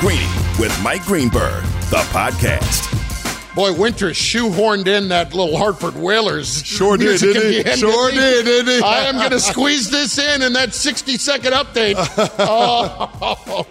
Greeny with Mike Greenberg, the podcast. Boy, Winter shoehorned in that little Hartford Whalers. Sure did, didn't he? Sure did, didn't he? I am going to squeeze this in in that 60 second update. oh.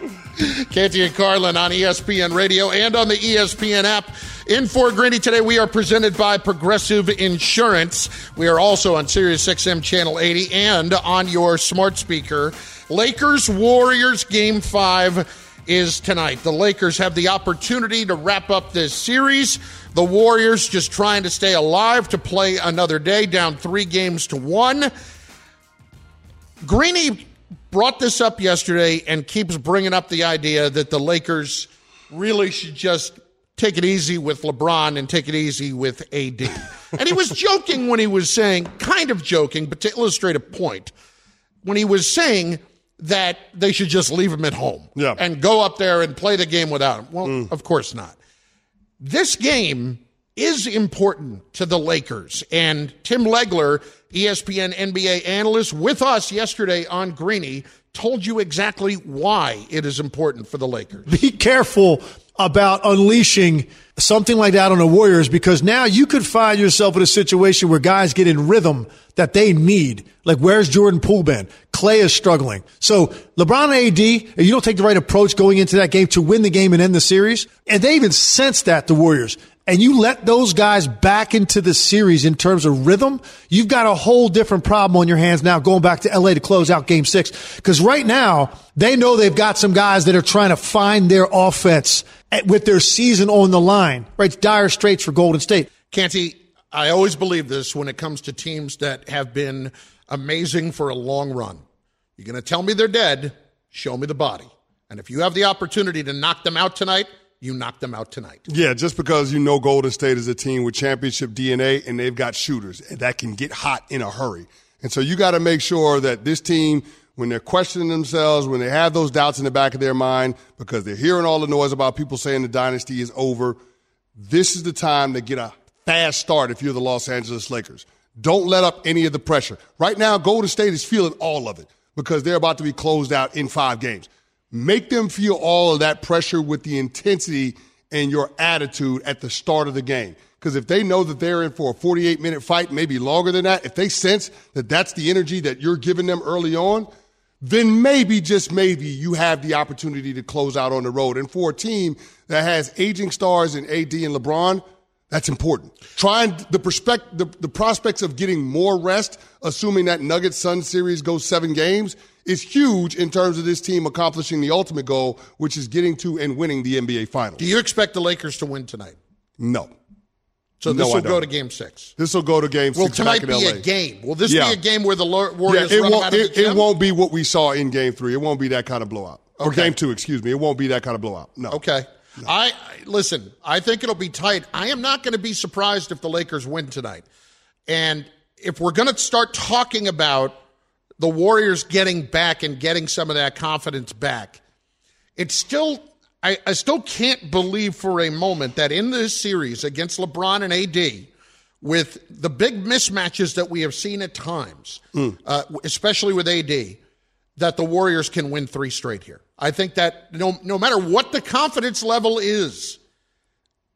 Canty and Carlin on ESPN Radio and on the ESPN app. In for Greeny today, we are presented by Progressive Insurance. We are also on Sirius XM Channel 80 and on your smart speaker. Lakers Warriors Game 5 is tonight. The Lakers have the opportunity to wrap up this series. The Warriors just trying to stay alive to play another day, down three games to one. Greeny brought this up yesterday and keeps bringing up the idea that the Lakers really should just take it easy with LeBron and take it easy with AD. and he was joking when he was saying, kind of joking, but to illustrate a point, when he was saying that they should just leave him at home Yeah. and go up there and play the game without him. Well, mm. of course not. This game is important to the Lakers. And Tim Legler, ESPN NBA analyst, with us yesterday on Greeny, told you exactly why it is important for the Lakers. be careful about unleashing something like that on the Warriors because now you could find yourself in a situation where guys get in rhythm that they need. Like, where's Jordan Poole been? Klay is struggling. So, LeBron and AD, you don't take the right approach going into that game to win the game and end the series, and they even sense that, the Warriors, and you let those guys back into the series in terms of rhythm, you've got a whole different problem on your hands now going back to LA to close out game six. Because right now, they know they've got some guys that are trying to find their offense at- with their season on the line. Right? It's dire straits for Golden State. Canty, I always believe this when it comes to teams that have been amazing for a long run. You're going to tell me they're dead, show me the body. And if you have the opportunity to knock them out tonight, you knock them out tonight. Yeah, just because you know Golden State is a team with championship DNA and they've got shooters that can get hot in a hurry. And so you got to make sure that this team, when they're questioning themselves, when they have those doubts in the back of their mind, because they're hearing all the noise about people saying the dynasty is over, this is the time to get a fast start if you're the Los Angeles Lakers. Don't let up any of the pressure. Right now, Golden State is feeling all of it because they're about to be closed out in five games. Make them feel all of that pressure with the intensity and your attitude at the start of the game. Because if they know that they're in for a 48 minute fight, maybe longer than that, if they sense that that's the energy that you're giving them early on, then maybe, just maybe, you have the opportunity to close out on the road. And for a team that has aging stars in AD and LeBron, that's important. Trying the prospect, the, the prospects of getting more rest, assuming that Nuggets Sun series goes seven games, is huge in terms of this team accomplishing the ultimate goal, which is getting to and winning the NBA Finals. Do you expect the Lakers to win tonight? No, So this I will go to game six. this will go to Game Will Six tonight back in be a game? Will this Yeah. be a game where the Lo- Yeah, Warriors it run won't. out of It, it won't be what we saw in Game Three. It won't be that kind of blowout. Or Game Two, excuse me. It won't be that kind of blowout. No. Okay. I I- listen. I think it'll be tight. I am not going to be surprised if the Lakers win tonight. And if we're going to start talking about the Warriors getting back and getting some of that confidence back, it's still. I, I still can't believe for a moment that in this series against LeBron and AD, with the big mismatches that we have seen at times, uh, especially with AD, that the Warriors can win three straight here. I think that no, no matter what the confidence level is,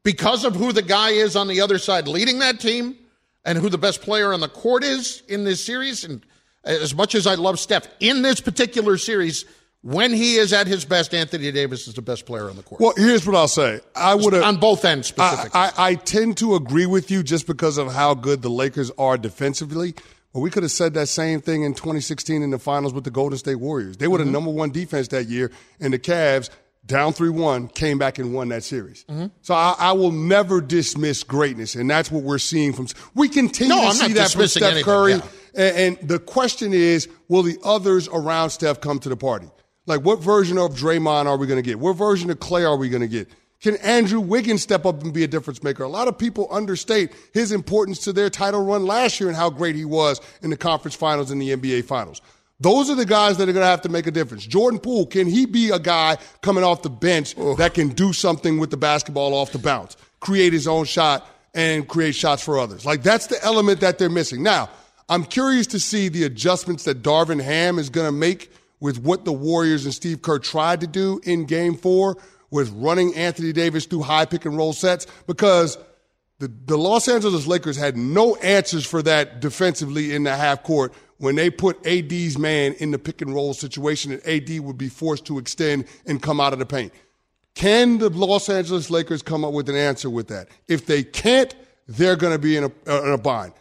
because of who the guy is on the other side leading that team and who the best player on the court is in this series, and as much as I love Steph, in this particular series, when he is at his best, Anthony Davis is the best player on the court. Well, here's what I'll say. I would have on both ends I, specifically. I, I tend to agree with you just because of how good the Lakers are defensively. But we could have said that same thing in 2016 in the finals with the Golden State Warriors. They were the mm-hmm. number one defense that year, and the Cavs, down 3 1, came back and won that series. Mm-hmm. So I, I will never dismiss greatness, and that's what we're seeing from. We continue No, to I'm see that from Steph anything, Curry. yeah. And, and the question is, will the others around Steph come to the party? Like, what version of Draymond are we going to get? What version of Klay are we going to get? Can Andrew Wiggins step up and be a difference maker? A lot of people understate his importance to their title run last year and how great he was in the conference finals and the NBA finals. Those are the guys that are going to have to make a difference. Jordan Poole, can he be a guy coming off the bench that can do something with the basketball off the bounce, create his own shot, and create shots for others? Like, that's the element that they're missing. Now, I'm curious to see the adjustments that Darvin Ham is going to make with what the Warriors and Steve Kerr tried to do in game four with running Anthony Davis through high pick and roll sets because the, the Los Angeles Lakers had no answers for that defensively in the half court when they put AD's man in the pick and roll situation and AD would be forced to extend and come out of the paint. Can the Los Angeles Lakers come up with an answer with that? If they can't, they're going to be in a, uh, in a bind.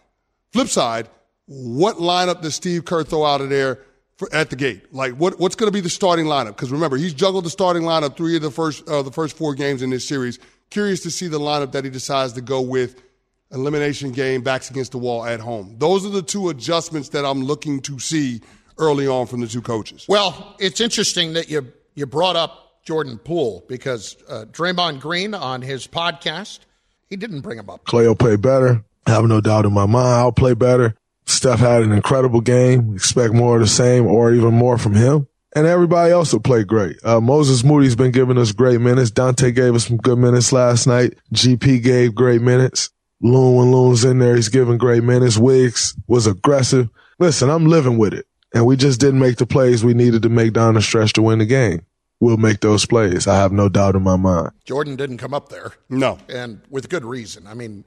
Flip side, what lineup does Steve Kerr throw out of there for, at the gate? Like, what, what's going to be the starting lineup? Because remember, he's juggled the starting lineup three of the first uh, the first four games in this series. Curious to see the lineup that he decides to go with. Elimination game, backs against the wall at home. Those are the two adjustments that I'm looking to see early on from the two coaches. Well, it's interesting that you you brought up Jordan Poole because uh, Draymond Green on his podcast, he didn't bring him up. Klay will play better. I have no doubt in my mind I'll play better. Steph had an incredible game. Expect more of the same or even more from him. And everybody else will play great. Uh, Moses Moody's been giving us great minutes. Donte gave us some good minutes last night. GP gave great minutes. Loon, when Loon's in there, he's giving great minutes. Wiggs was aggressive. Listen, I'm living with it. And we just didn't make the plays we needed to make down the stretch to win the game We'll make those plays. I have no doubt in my mind. Jordan didn't come up there. No. And with good reason. I mean,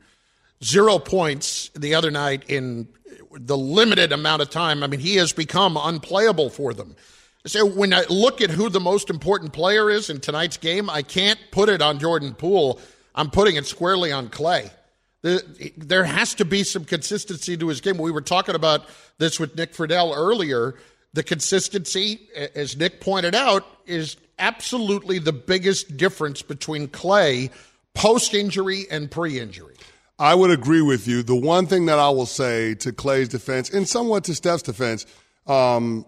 zero points the other night in the limited amount of time. I mean, he has become unplayable for them. So when I look at who the most important player is in tonight's game, I can't put it on Jordan Poole. I'm putting it squarely on Klay. There has to be some consistency to his game. We were talking about this with Nick Friedell earlier the consistency, as Nick pointed out, is absolutely the biggest difference between Klay post injury and pre injury. I would agree with you. The one thing that I will say to Klay's defense and somewhat to Steph's defense, um,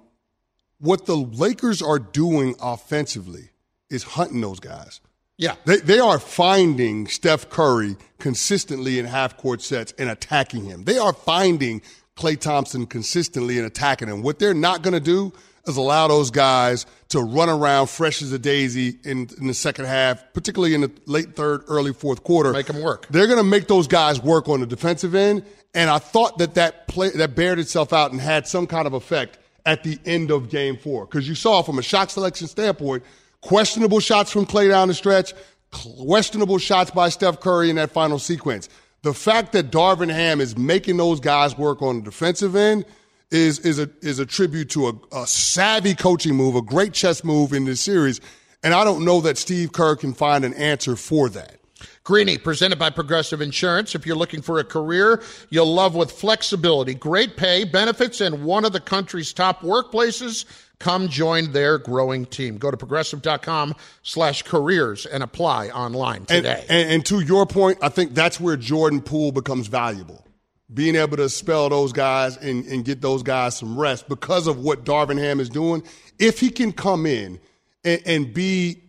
what the Lakers are doing offensively is hunting those guys. Yeah. They, they are finding Steph Curry consistently in half court sets and attacking him. They are finding Klay Thompson consistently and attacking him. What they're not going to do is allow those guys to run around fresh as a daisy in, in, the second half, particularly in the late third, early fourth quarter. Make them work. They're going to make those guys work on the defensive end. And I thought that that play that bared itself out and had some kind of effect at the end of game four. Because you saw from a shot selection standpoint, questionable shots from Klay down the stretch, questionable shots by Steph Curry in that final sequence the fact that Darvin Ham is making those guys work on the defensive end is is a is a tribute to a, a savvy coaching move, a great chess move in this series. And I don't know that Steve Kerr can find an answer for that. Greeny, presented by Progressive Insurance. If you're looking for a career you'll love with flexibility, great pay, benefits, and one of the country's top workplaces, Come join their growing team. Go to progressive.com slash careers and apply online today. And, and, and to your point, I think that's where Jordan Poole becomes valuable. Being able to spell those guys and, and get those guys some rest because of what Darvin Ham is doing. If he can come in and, and be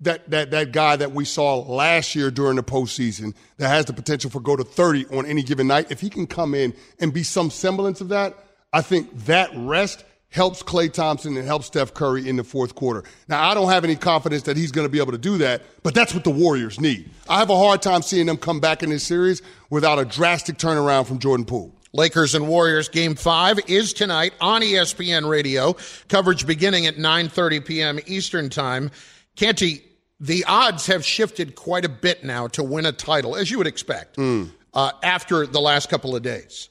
that, that, that guy that we saw last year during the postseason that has the potential for go to 30 on any given night, if he can come in and be some semblance of that, I think that rest helps Klay Thompson and helps Steph Curry in the fourth quarter. Now, I don't have any confidence that he's going to be able to do that, but that's what the Warriors need. I have a hard time seeing them come back in this series without a drastic turnaround from Jordan Poole. Lakers and Warriors game 5 is tonight on ESPN Radio. Coverage beginning at 9:30 p.m. Eastern Time. Canty, the odds have shifted quite a bit now to win a title as you would expect. Mm. Uh, after the last couple of days.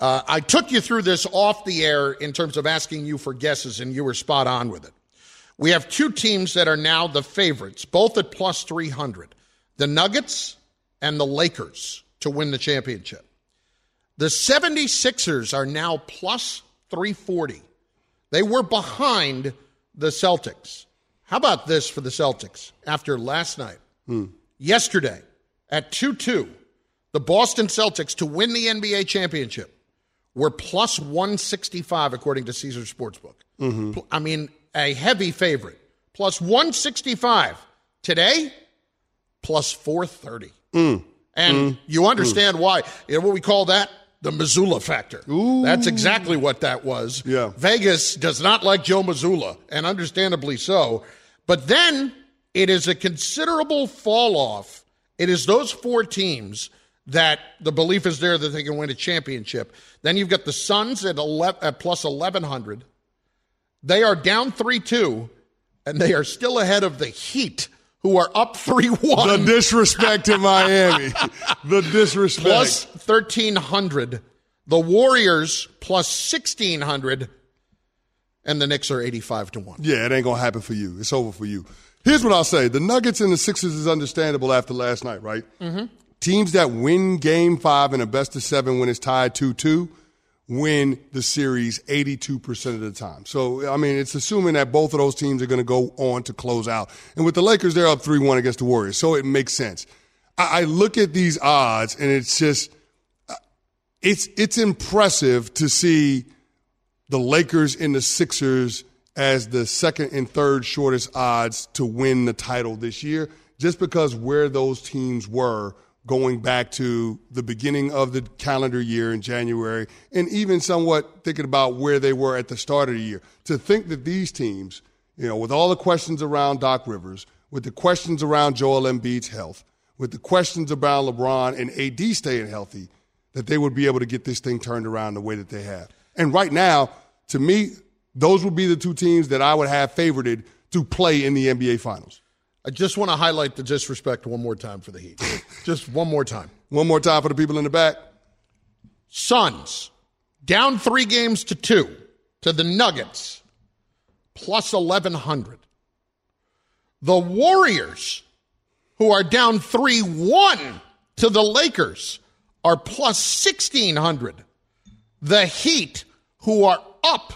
Uh, I took you through this off the air in terms of asking you for guesses, and you were spot on with it. We have two teams that are now the favorites, both at plus 300 the Nuggets and the Lakers to win the championship. The 76ers are now plus 340. They were behind the Celtics. How about this for the Celtics after last night? Hmm. Yesterday at 2 2, the Boston Celtics to win the NBA championship were plus 165 according to Caesar Sportsbook. Mm-hmm. I mean, a heavy favorite. Plus 165. Today, plus 430. Mm. And mm. you understand mm. why. You know what we call that? The Mazzulla factor. Ooh. That's exactly what that was. Yeah. Vegas does not like Joe Mazzulla, and understandably so. But then it is a considerable fall off. It is those four teams that the belief is there that they can win a championship. Then you've got the Suns at, 11, at plus 1100. They are down 3 2, and they are still ahead of the Heat who are up 3 1. The disrespect to Miami. the disrespect. Plus 1,300. The Warriors plus 1,600. And the Knicks are 85 to 1. Yeah, it ain't going to happen for you. It's over for you. Here's what I'll say the Nuggets and the Sixers is understandable after last night, right? Mm-hmm. Teams that win game five in a best of seven when it's tied 2 2 win the series 82% of the time. So, I mean, it's assuming that both of those teams are going to go on to close out. And with the Lakers, they're up 3 1 against the Warriors. So it makes sense. I, I look at these odds and it's just, uh, it's, it's impressive to see the Lakers and the Sixers as the second and third shortest odds to win the title this year, just because where those teams were going back to the beginning of the calendar year in January, and even somewhat thinking about where they were at the start of the year. To think that these teams, you know, with all the questions around Doc Rivers, with the questions around Joel Embiid's health, with the questions about LeBron and AD staying healthy, that they would be able to get this thing turned around the way that they have. And right now, to me, those would be the two teams that I would have favorited to play in the NBA Finals. I just want to highlight the disrespect one more time for the Heat. just one more time. One more time for the people in the back. Suns down three games to two to the Nuggets, plus 1,100. The Warriors, who are down 3 1 to the Lakers, are plus 1,600. The Heat, who are up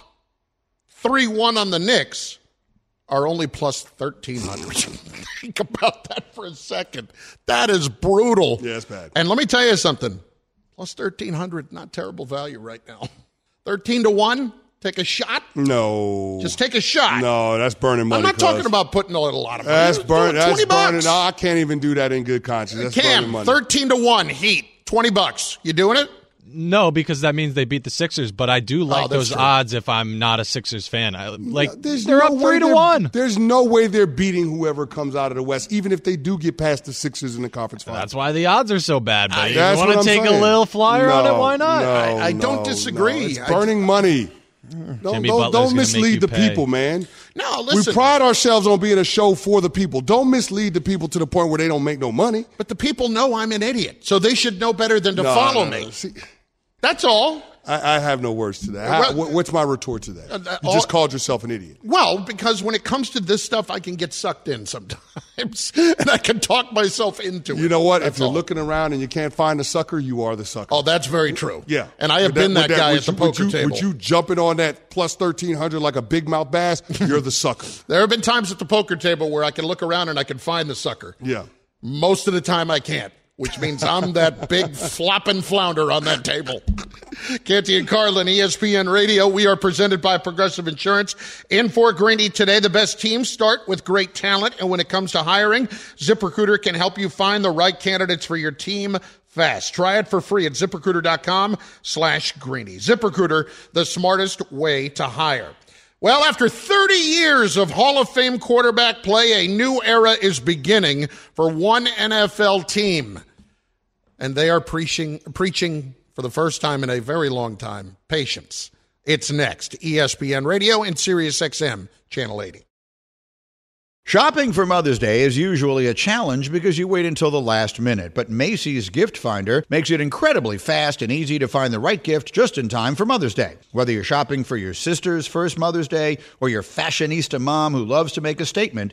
3 1 on the Knicks, are only plus 1,300. Think about that for a second. That is brutal. Yeah, it's bad. And let me tell you something plus 1,300, not terrible value right now. 13 to 1, take a shot. No. Just take a shot. No, that's burning money. I'm not cuz. talking about putting a lot of money. That's burning. That's 20 burning. bucks. No, I can't even do that in good conscience. That's burning money. 13 to 1, Heat, 20 bucks. You doing it? No, because that means they beat the Sixers. But I do oh, like Oh, those true. odds if I'm not a Sixers fan. I, like There's they're no up three to one. There's no way they're beating whoever comes out of the West, even if they do get past the Sixers in the conference final. That's why the odds are so bad. But if That's you want to I'm take a little flyer on it? Why not? no, I- I don't no, disagree. no. It's I- burning money. Don't, Jimmy don't, don't mislead the pay. people, man. No, listen. We pride ourselves on being a show for the people. Don't mislead the people to the point where they don't make no money. but the people know I'm an idiot, so they should know better than to No, follow no, no. me. See, That's all. I, I have no words to that. Well- what- what's my retort to that? uh, you all- just called yourself an idiot. Well, because when it comes to this stuff, I can get sucked in sometimes, and I can talk myself into it. You know what? That's if you're all. looking around and you can't find a sucker, you are the sucker. oh, that's very true. Yeah, and I have been that, with guy at the you- poker you, table. Would you jump jumping on that plus thirteen hundred like a big mouth bass, you're the sucker. There have been times at the poker table where I can look around and I can find the sucker. Yeah. Most of the time I can't, which means I'm that big flopping flounder on that table. Canty and Carlin, ESPN Radio. We are presented by Progressive Insurance. In for Greene today, the best teams start with great talent. And when it comes to hiring, ZipRecruiter can help you find the right candidates for your team fast. Try it for free at ziprecruiter.com slash greeny. ZipRecruiter, the smartest way to hire. Well, after 30 years of Hall of Fame quarterback play, a new era is beginning for one NFL team. And they are preaching, preaching for the first time in a very long time patience. It's next. ESPN Radio and Sirius XM, Channel 80. Shopping for Mother's Day is usually a challenge because you wait until the last minute, but Macy's Gift Finder makes it incredibly fast and easy to find the right gift just in time for Mother's Day. Whether you're shopping for your sister's first Mother's Day or your fashionista mom who loves to make a statement,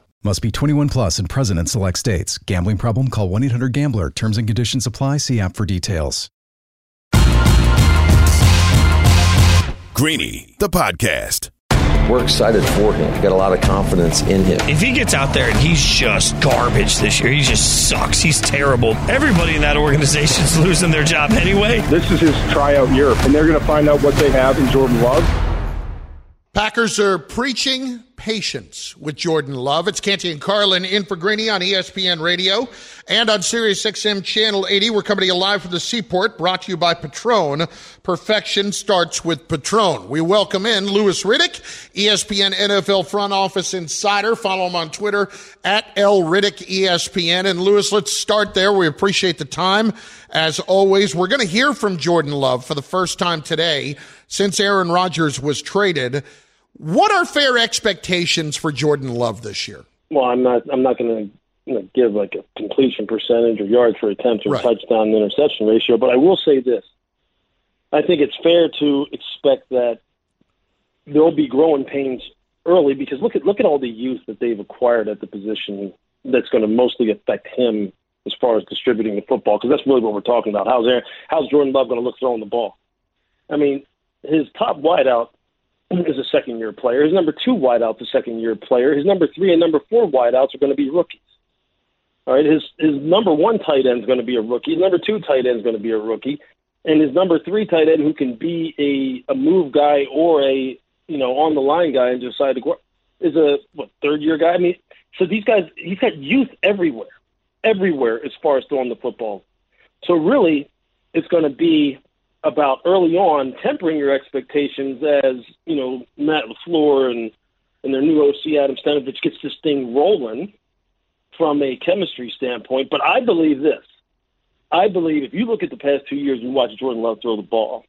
Must be 21 plus and present in select states. Gambling problem? Call 1 800 Gambler. Terms and conditions apply. See app for details. Greeny, the podcast. We're excited for him. Got a lot of confidence in him. If he gets out there and he's just garbage this year, he just sucks. He's terrible. Everybody in that organization's losing their job anyway. This is his tryout year, and they're going to find out what they have in Jordan Love. Packers are preaching patience with Jordan Love. It's Canty and Carlin in for Greeny on ESPN Radio and on Sirius XM Channel 80. We're coming to you live from the Seaport, brought to you by Patron. Perfection starts with Patron. We welcome in Louis Riddick, ESPN NFL front office insider. Follow him on Twitter at L Riddick ESPN. And Louis, let's start there. We appreciate the time. As always, we're going to hear from Jordan Love for the first time today since Aaron Rodgers was traded. What are fair expectations for Jordan Love this year? Well, I'm not. I'm not going to you know, give like a completion percentage or yards per attempt or Right. touchdown interception ratio, but I will say this: I think it's fair to expect that there'll be growing pains early because look at look at all the youth that they've acquired at the position that's going to mostly affect him as far as distributing the football because that's really what we're talking about. How's Aaron, how's Jordan Love going to look throwing the ball? I mean, his top wideout is a second year player. His number two wideout's a second year player. His number three and number four wideouts are going to be rookies. All right, his his number one tight end is going to be a rookie. His number two tight end is going to be a rookie, and his number three tight end who can be a a move guy or a you know on the line guy and decide to go is a what third year guy. I mean, so these guys he's got youth everywhere, everywhere as far as throwing the football. So really, it's going to be about early on tempering your expectations as you know Matt LaFleur and and their new OC Adam Stenavich gets this thing rolling from a chemistry standpoint. But I believe this: I believe if you look at the past two years and you watch Jordan Love throw the ball,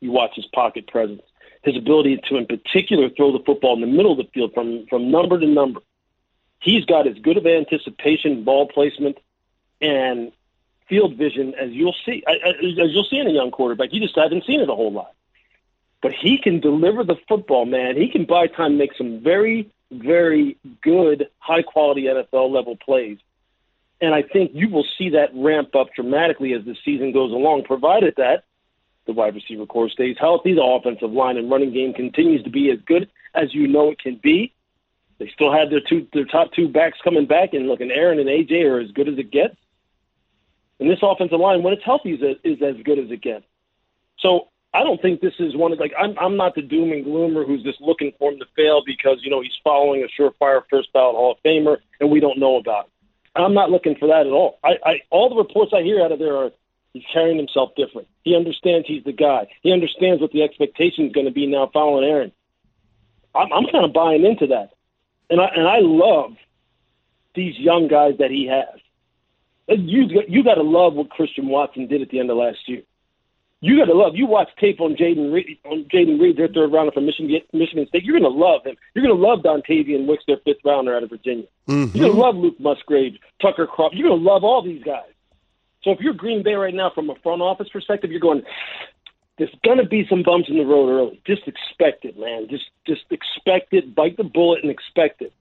you watch his pocket presence, his ability to, in particular, throw the football in the middle of the field from from number to number. He's got as good of anticipation, ball placement, and field vision as you'll see as you'll see in a young quarterback. You just haven't seen it a whole lot, but he can deliver the football, man. He can buy time, make some very, very good, high quality NFL level plays, and I think you will see that ramp up dramatically as the season goes along, provided that the wide receiver corps stays healthy, the offensive line and running game continues to be as good as you know it can be. They still have their two their top two backs coming back, and looking Aaron and AJ are as good as it gets. And this offensive line, when it's healthy, is, is as good as it gets. So I don't think this is one of like I'm I'm not the doom and gloomer who's just looking for him to fail because you know he's following a surefire first ballot Hall of Famer and we don't know about it. I'm not looking for that at all. I, I all the reports I hear out of there are he's carrying himself different. He understands he's the guy. He understands what the expectation is going to be now following Aaron. I'm, I'm kind of buying into that, and I and I love these young guys that he has. You you got to love what Christian Watson did at the end of last year. You got to love. You watch tape on Jayden Reed, on Jayden Reed, their third rounder from Michigan, Michigan State. You're going to love him. You're going to love Dontayvion Wicks, their fifth rounder out of Virginia. Mm-hmm. You're going to love Luke Musgrave, Tucker Crawford. You're going to love all these guys. So if you're Green Bay right now, from a front office perspective, you're going. There's going to be some bumps in the road early. Just expect it, man. Just just expect it. Bite the bullet and expect it.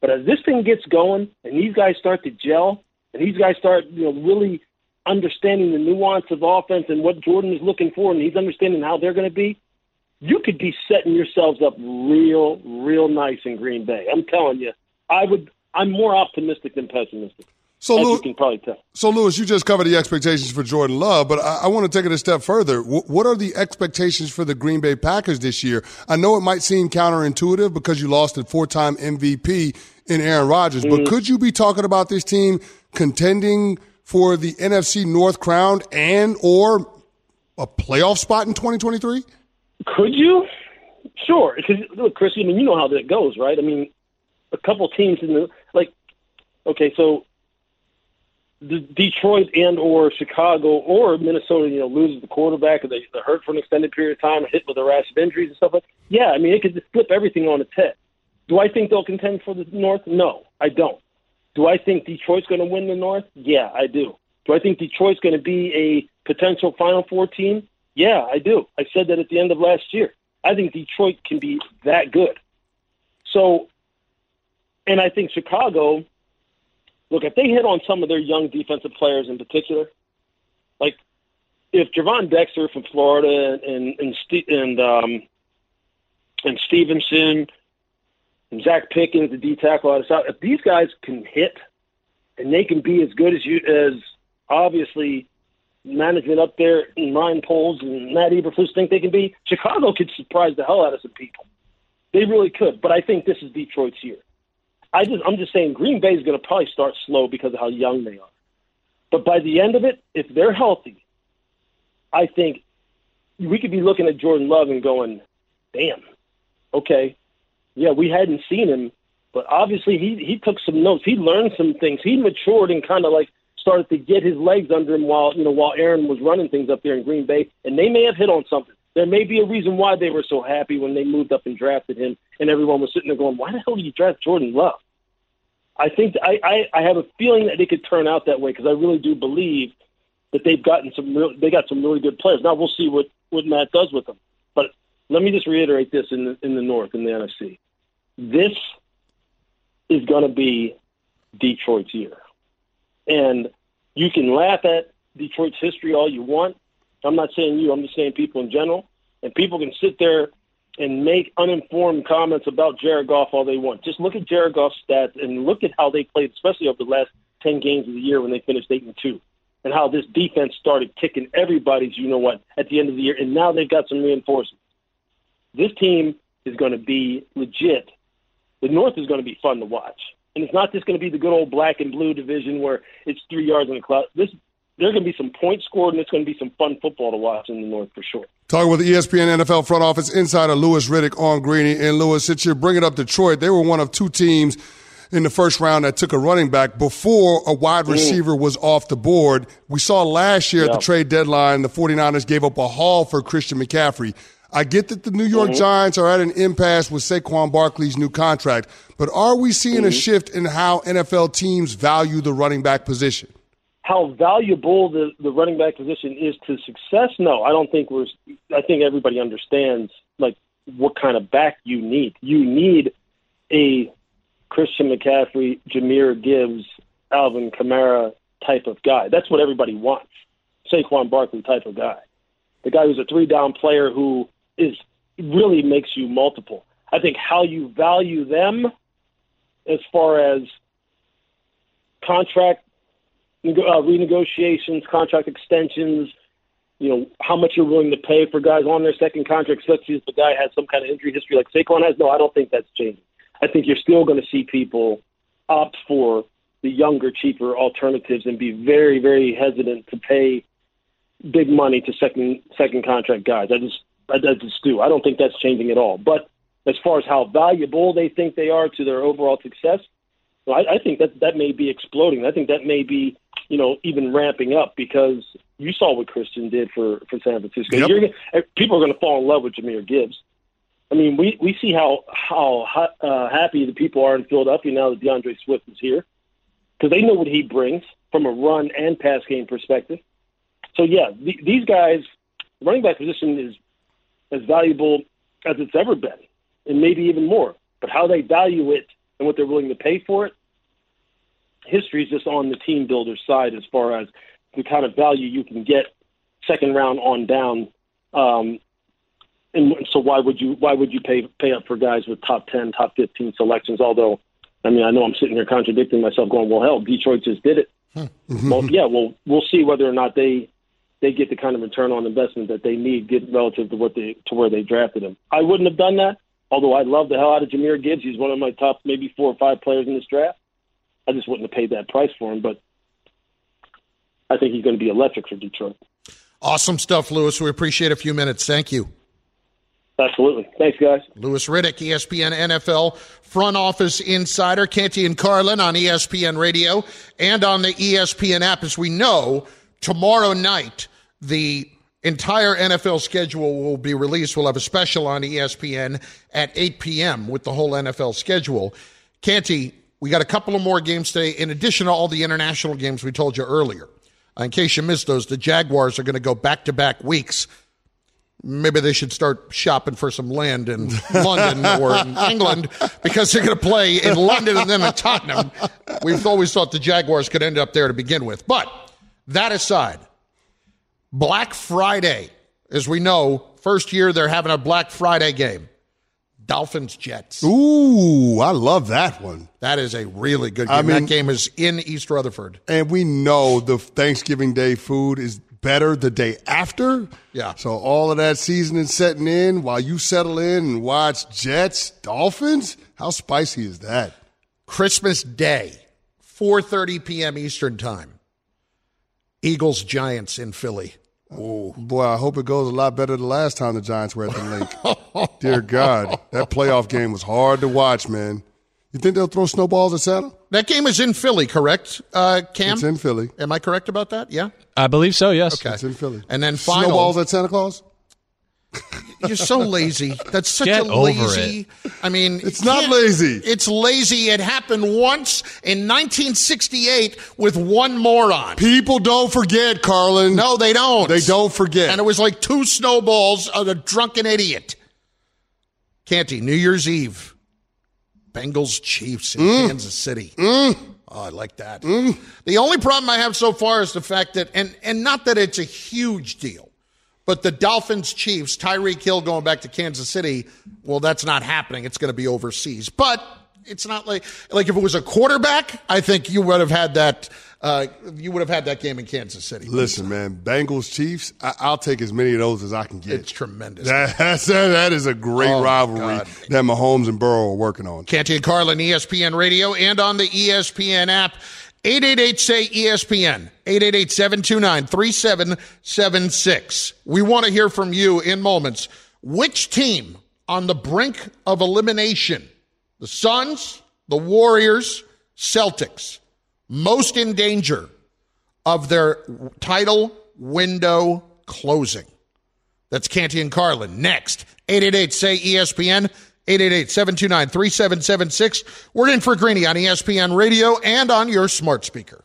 But as this thing gets going and these guys start to gel, and these guys start, you know, really understanding the nuance of offense and what Jordan is looking for, and he's understanding how they're going to be, you could be setting yourselves up real, real nice in Green Bay. I'm telling you, I would. I'm more optimistic than pessimistic. So, as Lou- you can probably tell. So, Louis, you just covered the expectations for Jordan Love, but I, I want to take it a step further. W- what are the expectations for the Green Bay Packers this year? I know it might seem counterintuitive because you lost a four-time MVP in Aaron Rodgers, but mm. could you be talking about this team contending for the NFC North crown and or a playoff spot in 2023? Could you? Sure. Because look, Chris, I mean, you know how that goes, right? I mean, a couple teams in the like. Okay, so the Detroit and or Chicago or Minnesota, you know, loses the quarterback or they, they're hurt for an extended period of time, hit with a rash of injuries and stuff like. Yeah, I mean, it could just flip everything on its head. Do I think they'll contend for the North? No, I don't. Do I think Detroit's going to win the North? Yeah, I do. Do I think Detroit's going to be a potential Final Four team? Yeah, I do. I said that at the end of last year. I think Detroit can be that good. So, and I think Chicago, look, if they hit on some of their young defensive players in particular, like if Gervon Dexter from Florida and and and um, and Stevenson and Zacch Pickens, the D tackle out of South, if these guys can hit and they can be as good as you as obviously management up there and Ryan Poles and Matt Eberflus think they can be, Chicago could surprise the hell out of some people. They really could, but I think this is Detroit's year. I just I'm just saying Green Bay is going to probably start slow because of how young they are. But by the end of it, if they're healthy, I think we could be looking at Jordan Love and going, "Damn, okay, yeah, we hadn't seen him, but obviously he he took some notes. He learned some things. He matured and kind of like started to get his legs under him while you know while Aaron was running things up there in Green Bay, and they may have hit on something. There may be a reason why they were so happy when they moved up and drafted him, and everyone was sitting there going, "Why the hell did you draft Jordan Love?" I think I I, I have a feeling that it could turn out that way because I really do believe that they've gotten some real they got some really good players. Now we'll see what what Matt does with them, but let me just reiterate this in the in the North in the NFC, this is going to be Detroit's year, and you can laugh at Detroit's history all you want. I'm not saying you, I'm just saying people in general. And people can sit there and make uninformed comments about Jared Goff all they want. Just look at Jared Goff's stats and look at how they played, especially over the last 10 games of the year when they finished 8 and 2, and how this defense started kicking everybody's, you know what, at the end of the year. And now they've got some reinforcements. This team is going to be legit. The North is going to be fun to watch. And it's not just going to be the good old black and blue division where it's three yards in the cloud. This there's going to be some points scored, and it's going to be some fun football to watch in the North for sure. Talking with the ESPN NFL front office insider Louis Riddick on Greeny. And Louis. since you're bringing up Detroit, they were one of two teams in the first round that took a running back before a wide mm. receiver was off the board. We saw last year yep. at the trade deadline, the 49ers gave up a haul for Christian McCaffrey. I get that the New York mm-hmm. Giants are at an impasse with Saquon Barkley's new contract, but are we seeing mm-hmm. a shift in how NFL teams value the running back position? How valuable the, the running back position is to success? No, I don't think we're. I think everybody understands like what kind of back you need. You need a Christian McCaffrey, Jahmyr Gibbs, Alvin Kamara type of guy. That's what everybody wants. Saquon Barkley type of guy. The guy who's a three down player who is really makes you multiple. I think how you value them as far as contract uh, renegotiations, contract extensions, you know, how much you're willing to pay for guys on their second contract, especially if the guy has some kind of injury history like Saquon has. No, I don't think that's changing. I think you're still going to see people opt for the younger, cheaper alternatives and be very, very hesitant to pay big money to second second contract guys. I just I just do. I don't think that's changing at all. But as far as how valuable they think they are to their overall success, well, I, I think that that may be exploding. I think that may be you know even ramping up because you saw what Christian did for for San Francisco. Yep. You're, eh, people are going to fall in love with Jahmyr Gibbs. I mean, we we see how how uh, happy the people are in Philadelphia now that D'Andre Swift is here because they know what he brings from a run and pass game perspective. So yeah, the, these guys, running back position is as valuable as it's ever been, and maybe even more. But how they value it and what they're willing to pay for it, history is just on the team builder side as far as the kind of value you can get second round on down. Um, and so why would you why would you pay pay up for guys with top ten, top fifteen selections? Although, I mean, I know I'm sitting here contradicting myself, going, "Well, hell, Detroit just did it." Hmm. well, yeah, well, we'll see whether or not they they get the kind of return on investment that they need get relative to what they to where they drafted him. I wouldn't have done that, although I love the hell out of Jahmyr Gibbs. He's one of my top maybe four or five players in this draft. I just wouldn't have paid that price for him, but I think he's going to be electric for Detroit. Awesome stuff, Louis. We appreciate a few minutes. Thank you. Absolutely. Thanks, guys. Louis Riddick, ESPN NFL front office insider, Canty and Carlin on ESPN Radio and on the ESPN app. As we know, tomorrow night, the entire NFL schedule will be released. We'll have a special on ESPN at 8 p.m. with the whole NFL schedule. Canty, we got a couple of more games today, in addition to all the international games we told you earlier. Uh, in case you missed those, the Jaguars are going to go back to back weeks maybe they should start shopping for some land in London or in England because they're going to play in London and then in Tottenham. We've always thought the Jaguars could end up there to begin with. But that aside, Black Friday, as we know, first year they're having a Black Friday game. Dolphins Jets. Ooh, I love that one. That is a really good game. I mean- that game is in East Rutherford. And we know the Thanksgiving Day food is better the day after. Yeah. So all of that seasoning setting in while you settle in and watch Jets, Dolphins. How spicy is that? Christmas Day, 4:30 p.m. Eastern Time. Eagles Giants in Philly. Oh boy, I hope it goes a lot better the last time the Giants were at the Linc. Dear God, that playoff game was hard to watch, man. You think they'll throw snowballs at Santa? That game is in Philly, correct? Uh, Cam, It's in Philly. am I correct about that? Yeah. I believe so. Yes. Okay. It's in Philly. And then final. snowballs at Santa Claus. You're so lazy. That's such Get a lazy. I mean, It's not lazy. It's lazy. It happened once in 1968 with one moron. People don't forget, Carlin. No, they don't. They don't forget. And it was like two snowballs of a drunken idiot. Canty, New Year's Eve. Bengals Chiefs in Mm. Kansas City. Oh, I like that. The only problem I have so far is the fact that, and, and not that it's a huge deal, but the Dolphins Chiefs, Tyreek Hill going back to Kansas City, well, that's not happening. It's going to be overseas. But it's not like, like if it was a quarterback, I think you would have had that, uh, you would have had that game in Kansas City. Listen, man, Bengals Chiefs. I- I'll take as many of those as I can get. It's tremendous. That, that's, that is a great Oh, rivalry God. that Mahomes and Burrow are working on. Canty and Carlin, ESPN Radio, and on the ESPN app. 888 say ESPN, 888 729 3776. We want to hear from you in moments. Which team on the brink of elimination, the Suns, the Warriors, Celtics, most in danger of their title window closing? That's Canty and Carlin. Next, 888 say ESPN, 888 729 3776. We're in for Greeny on ESPN Radio and on your smart speaker.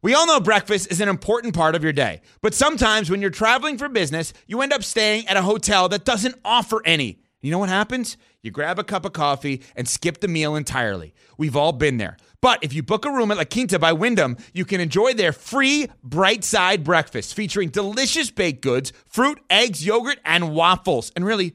We all know breakfast is an important part of your day, but sometimes when you're traveling for business, you end up staying at a hotel that doesn't offer any. You know what happens? You grab a cup of coffee and skip the meal entirely. We've all been there. But if you book a room at La Quinta by Wyndham, you can enjoy their free bright side breakfast featuring delicious baked goods, fruit, eggs, yogurt, and waffles. And really,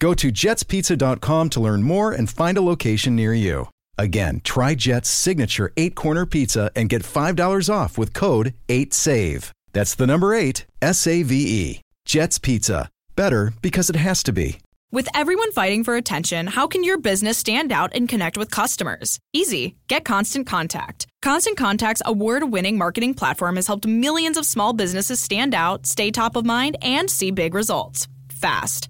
Go to jetspizza.com to learn more and find a location near you. Again, try Jet's signature eight corner pizza and get $5 off with code 8SAVE. That's the number eight, S A V E. Jet's Pizza. Better because it has to be. With everyone fighting for attention, how can your business stand out and connect with customers? Easy. Get Constant Contact. Constant Contact's award winning marketing platform has helped millions of small businesses stand out, stay top of mind, and see big results fast.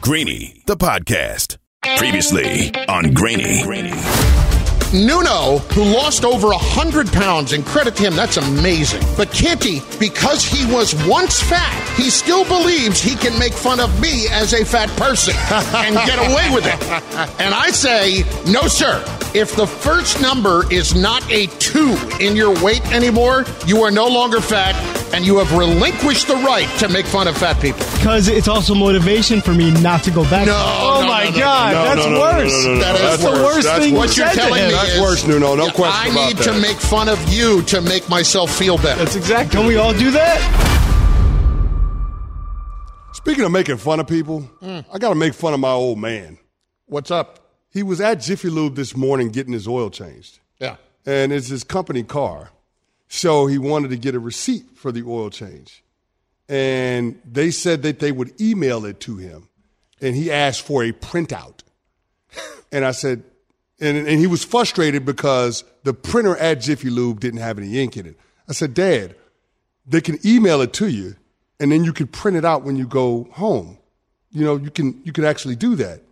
Greeny, the podcast. Previously on Greeny. Nuno, who lost over 100 pounds, and credit to him, that's amazing. But Canty, because he was once fat, he still believes he can make fun of me as a fat person and get away with it. And I say, no, sir. If the first number is not a two in your weight anymore, you are no longer fat and you have relinquished the right to make fun of fat people. Because it's also motivation for me not to go back. No, oh no, my no, no, God, no, that's no, no, worse. no, no, no, no. That is That's the worse. worst That's thing. What you're said to telling him. me That's is worse, Nuno. No I question about need that. to make fun of you to make myself feel better. That's exactly. Can we all do that? Speaking of making fun of people, hmm. I got to make fun of my old man. What's up? He was at Jiffy Lube this morning getting his oil changed. Yeah. and it's his company car. So he wanted to get a receipt for the oil change. And they said that they would email it to him. And he asked for a printout. And I said, and, and he was frustrated because the printer at Jiffy Lube didn't have any ink in it. I said, Dad, they can email it to you, and then you can print it out when you go home. You know, you can you can actually do that.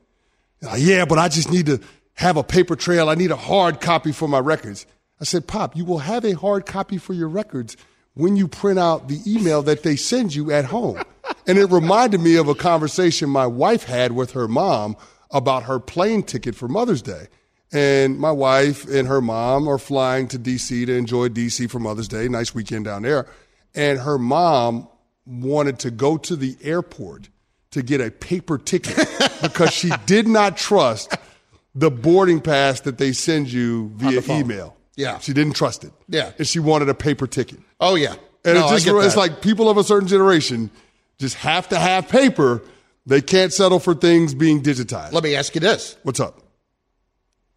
"Uh, yeah, but I just need to have a paper trail. I need a hard copy for my records. I said, Pop, you will have a hard copy for your records when you print out the email that they send you at home. and it reminded me of a conversation my wife had with her mom about her plane ticket for Mother's Day. And my wife and her mom are flying to DC to enjoy DC for Mother's Day. Nice weekend down there. And her mom wanted to go to the airport to get a paper ticket because she did not trust the boarding pass that they send you via email. Yeah. She didn't trust it. Yeah. And she wanted a paper ticket. Oh, yeah. And No, it just, it's that. like people of a certain generation just have to have paper. They can't settle for things being digitized. Let me ask you this. What's up?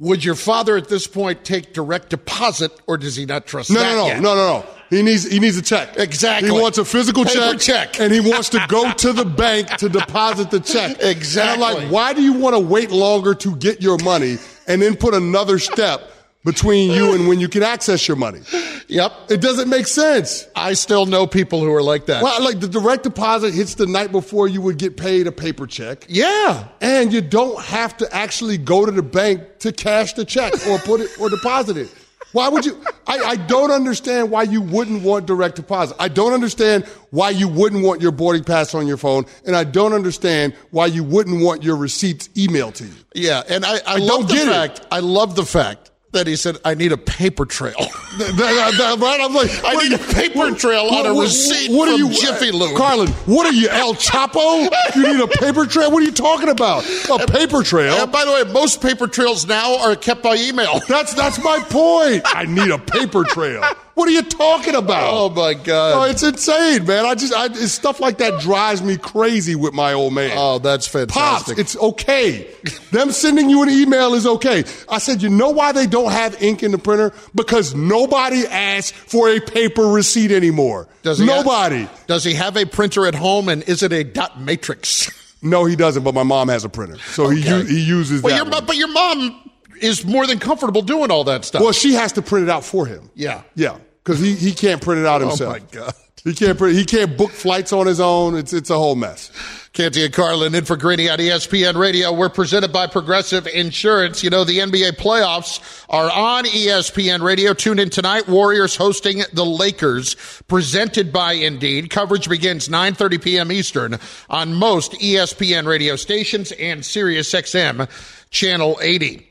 Would your father at this point take direct deposit, or does he not trust No, that no, no, yet? no, no, no. He needs he needs a check. Exactly. He wants a physical Paper check, check. and he wants to go to the bank to deposit the check. Exactly. And I'm like, why do you want to wait longer to get your money and then put another step between you and when you can access your money? Yep. It doesn't make sense. I still know people who are like that. Well, like the direct deposit hits the night before you would get paid a paper check. yeah. And you don't have to actually go to the bank to cash the check or put it or deposit it. Why would you? I, I don't understand why you wouldn't want direct deposit. I don't understand why you wouldn't want your boarding pass on your phone. And I don't understand why you wouldn't want your receipts emailed to you. Yeah, and I, I, I love don't the get it. fact. I love the fact that he said, "I need a paper trail." Right? I'm like, I need a paper trail on a receipt what are from Jiffy uh, Lube. Carlin, what are you, El Chapo? You need a paper trail? What are you talking about? A paper trail? And by the way, most paper trails now are kept by email. That's that's my point. I need a paper trail. What are you talking about? Oh my god! Oh, it's insane, man. I just I, it's stuff like that drives me crazy with my old man. Oh, that's Pops, fantastic. it's okay. Them sending you an email is okay. I said, you know why they don't have ink in the printer? Because nobody asks for a paper receipt anymore. Does he have- nobody. Does he have a printer at home, and is it a dot matrix? no, he doesn't. But my mom has a printer, so he Okay. u- he uses Well, that. your, but your mom is more than comfortable doing all that stuff. well, she has to print it out for him. yeah. Yeah, because he, he can't print it out oh, himself. Oh my god. He can't print, he can't book flights on his own. It's it's a whole mess. Canty and Carlin in for Greeny on ESPN Radio. We're presented by Progressive Insurance. You know, the NBA playoffs are on ESPN Radio. Tune in tonight. Warriors hosting the Lakers, presented by Indeed. Coverage begins 9.30 p.m. Eastern on most ESPN radio stations and Sirius XM Channel 80.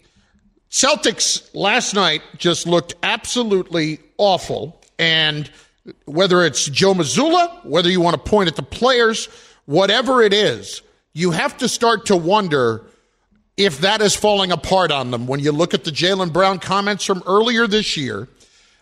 Celtics last night just looked absolutely awful. And whether it's Joe Mazzulla, whether you want to point at the players, whatever it is, you have to start to wonder if that is falling apart on them. When you look at the Jaylen Brown comments from earlier this year,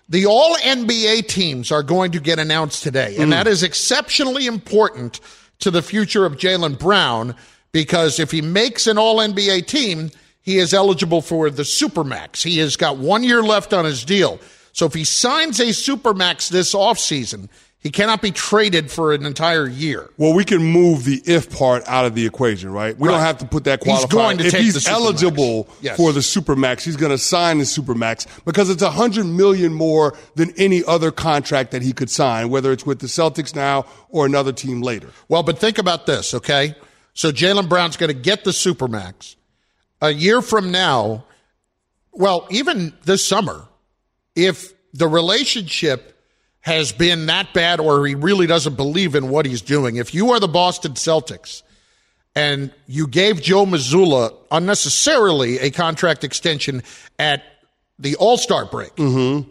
the all NBA teams are going to get announced today. And hmm. that is exceptionally important to the future of Jaylen Brown because if he makes an all NBA team, he is eligible for the Supermax. He has got one year left on his deal. So if he signs a Supermax this offseason, He cannot be traded for an entire year. Well, we can move the if part out of the equation, right? We Right. don't have to put that He's qualifier. going to if take he's the Supermax. eligible Yes. for the supermax, he's going to sign the supermax because it's a hundred million more than any other contract that he could sign, whether it's with the Celtics now or another team later. Well, but think about this, okay? So Jaylen Brown's going to get the Supermax. A year from now, well, even this summer, if the relationship has been that bad or he really doesn't believe in what he's doing, if you are the Boston Celtics and you gave Joe Mazzulla unnecessarily a contract extension at the All Star break, mm-hmm.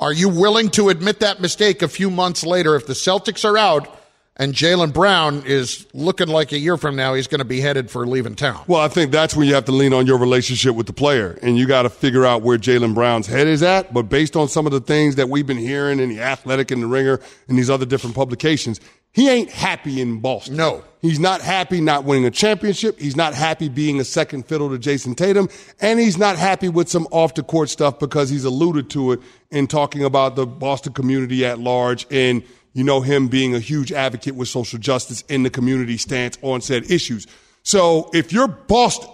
are you willing to admit that mistake a few months later if the Celtics are out and Jaylen Brown is looking like a year from now he's going to be headed for leaving town? Well, I think that's when you have to lean on your relationship with the player, and you got to figure out where Jaylen Brown's head is at. But based on some of the things that we've been hearing in the Athletic and the Ringer and these other different publications, he ain't happy in Boston. No. He's not happy not winning a championship. He's not happy being a second fiddle to Jayson Tatum. And he's not happy with some off the court stuff because he's alluded to it in talking about the Boston community at large and, you know, him being a huge advocate with social justice in the community stance on said issues. So if you're Boston,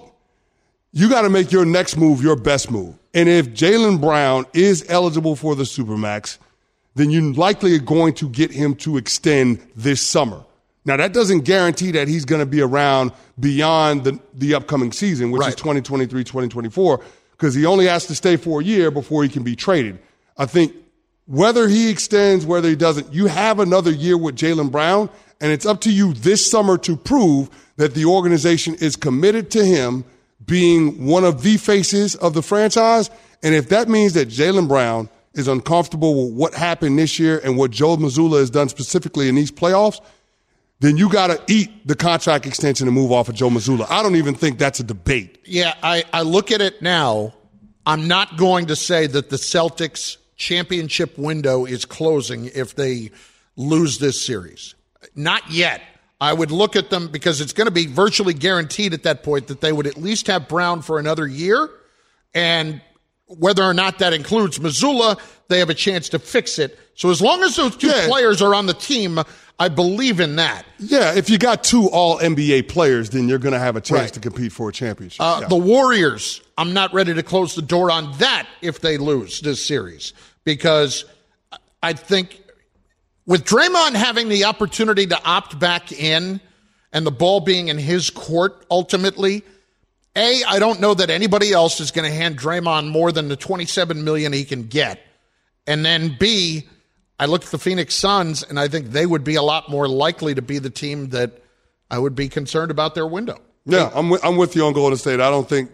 you got to make your next move your best move. And if Jaylen Brown is eligible for the Supermax, then you're likely are going to get him to extend this summer. Now, that doesn't guarantee that he's going to be around beyond the, the upcoming season, which is 2023 2024, because he only has to stay for a year before he can be traded. I think whether he extends, whether he doesn't, you have another year with Jaylen Brown, and it's up to you this summer to prove that the organization is committed to him being one of the faces of the franchise. And if that means that Jaylen Brown is uncomfortable with what happened this year and what Joe Mazzulla has done specifically in these playoffs, then you got to eat the contract extension and move off of Joe Mazzulla. I don't even think that's a debate. Yeah, I, I look at it now. I'm not going to say that the Celtics championship window is closing if they lose this series. Not yet. I would look at them because it's going to be virtually guaranteed at that point that they would at least have Brown for another year. And whether or not that includes Mazzulla, they have a chance to fix it. So as long as those two players are on the team, I believe in that. Yeah, if you got two all NBA players, then you're going to have a chance Right. to compete for a championship. Uh, Yeah. The Warriors, I'm not ready to close the door on that if they lose this series because I think with Draymond having the opportunity to opt back in and the ball being in his court ultimately, A, I don't know that anybody else is going to hand Draymond more than the 27 million he can get. And then B, I look at the Phoenix Suns and I think they would be a lot more likely to be the team that I would be concerned about their window. yeah, I'm with, I'm with you on Golden State. I don't think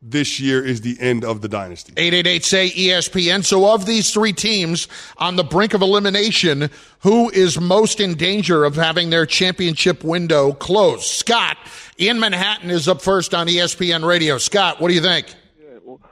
this year is the end of the dynasty. 888 say ESPN. So, of these three teams on the brink of elimination, who is most in danger of having their championship window closed? Scott in Manhattan is up first on ESPN Radio. Scott, what do you think?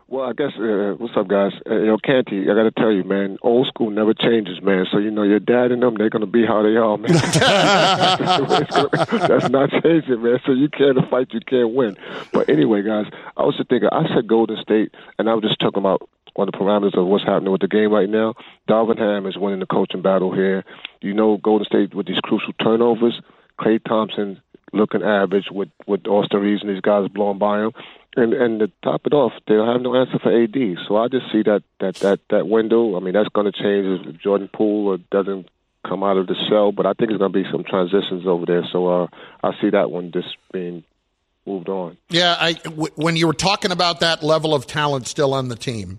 Well, I guess uh, what's up, guys? Uh, you know, Canty, I got to tell you, man, old school never changes, man. So you know, your dad and them, they're gonna be how they are, man. That's not changing, man. So you can't fight, you can't win. But anyway, guys, I was just thinking. I said Golden State, and I was just talking about on the parameters of what's happening with the game right now. Darvin Ham is winning the coaching battle here. You know, Golden State with these crucial turnovers. Klay Thompson looking average with with Austin Reaves and these guys blowing by him. And and to top it off, they'll have no answer for AD. So I just see that that that that window. I mean, that's going to change if Jordan Poole doesn't come out of the shell. But I think there's going to be some transitions over there. So uh, I see that one just being moved on. Yeah, I, w- when you were talking about that level of talent still on the team,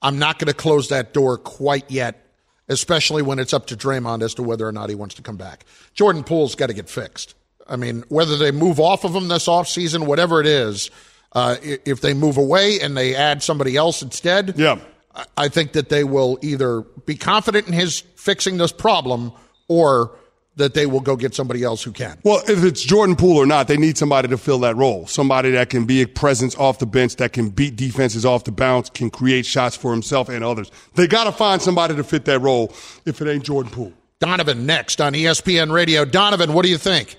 I'm not going to close that door quite yet, especially when it's up to Draymond as to whether or not he wants to come back. Jordan Poole's got to get fixed. I mean, whether they move off of him this offseason, whatever it is, uh, if they move away and they add somebody else instead, yeah. I- I think that they will either be confident in his fixing this problem or that they will go get somebody else who can. Well, if it's Jordan Poole or not, they need somebody to fill that role. Somebody that can be a presence off the bench, that can beat defenses off the bounce, can create shots for himself and others. They got to find somebody to fit that role if it ain't Jordan Poole. Donovan next on ESPN Radio. Donovan, what do you think?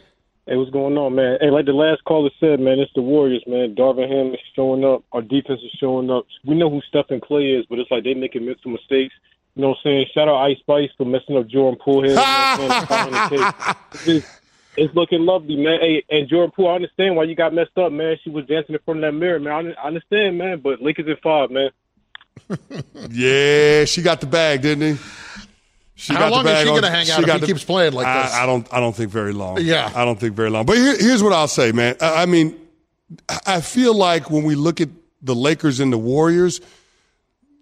Hey, what's going on, man? Hey, like the last caller said, man, it's the Warriors, man. Darvin Ham is showing up. Our defense is showing up. We know who Stephen Klay is, but it's like they making mental mistakes. You know what I'm saying? Shout out Ice Spice for messing up Jordan Poole here. You know what I'm saying? It's it's looking lovely, man. Hey, and Jordan Poole, I understand why you got messed up, man. She was dancing in front of that mirror, man. I I understand, man. But Lakers in five, man. Yeah, she got the bag, didn't he? She How long is she gonna hang she out if he the- keeps playing like I, this? I don't. I don't think very long. Yeah. I don't think very long. But here, here's what I'll say, man. I, I mean, I- I feel like when we look at the Lakers and the Warriors,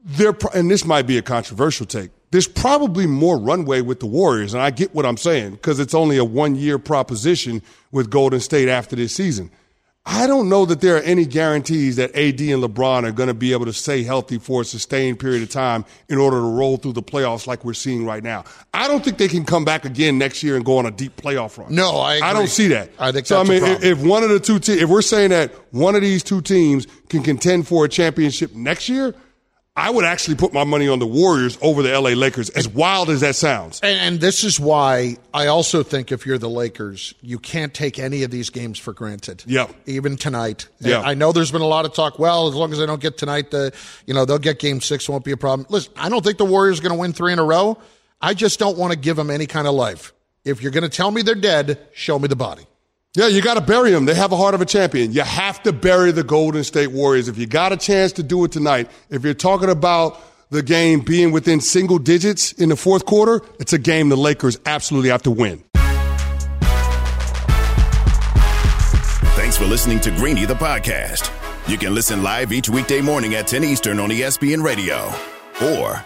they're and this might be a controversial take. There's probably more runway with the Warriors, and I get what I'm saying because it's only a one year proposition with Golden State after this season. I don't know that there are any guarantees that AD and LeBron are going to be able to stay healthy for a sustained period of time in order to roll through the playoffs like we're seeing right now. I don't think they can come back again next year and go on a deep playoff run. No, I I don't see that. I think so. I mean, if, if one of the two teams, if we're saying that one of these two teams can contend for a championship next year, I would actually put my money on the Warriors over the LA Lakers. As wild as that sounds. And, and this is why I also think if you're the Lakers, you can't take any of these games for granted. Yeah. Even tonight. Yeah. I know there's been a lot of talk. Well, as long as they don't get tonight, the you know they'll get Game Six. Won't be a problem. Listen, I don't think the Warriors are going to win three in a row. I just don't want to give them any kind of life. If you're going to tell me they're dead, show me the body. Yeah, you got to bury them. They have a heart of a champion. You have to bury the Golden State Warriors. If you got a chance to do it tonight, if you're talking about the game being within single digits in the fourth quarter, it's a game the Lakers absolutely have to win. Thanks for listening to Greeny the podcast. You can listen live each weekday morning at 10 Eastern on ESPN Radio. Or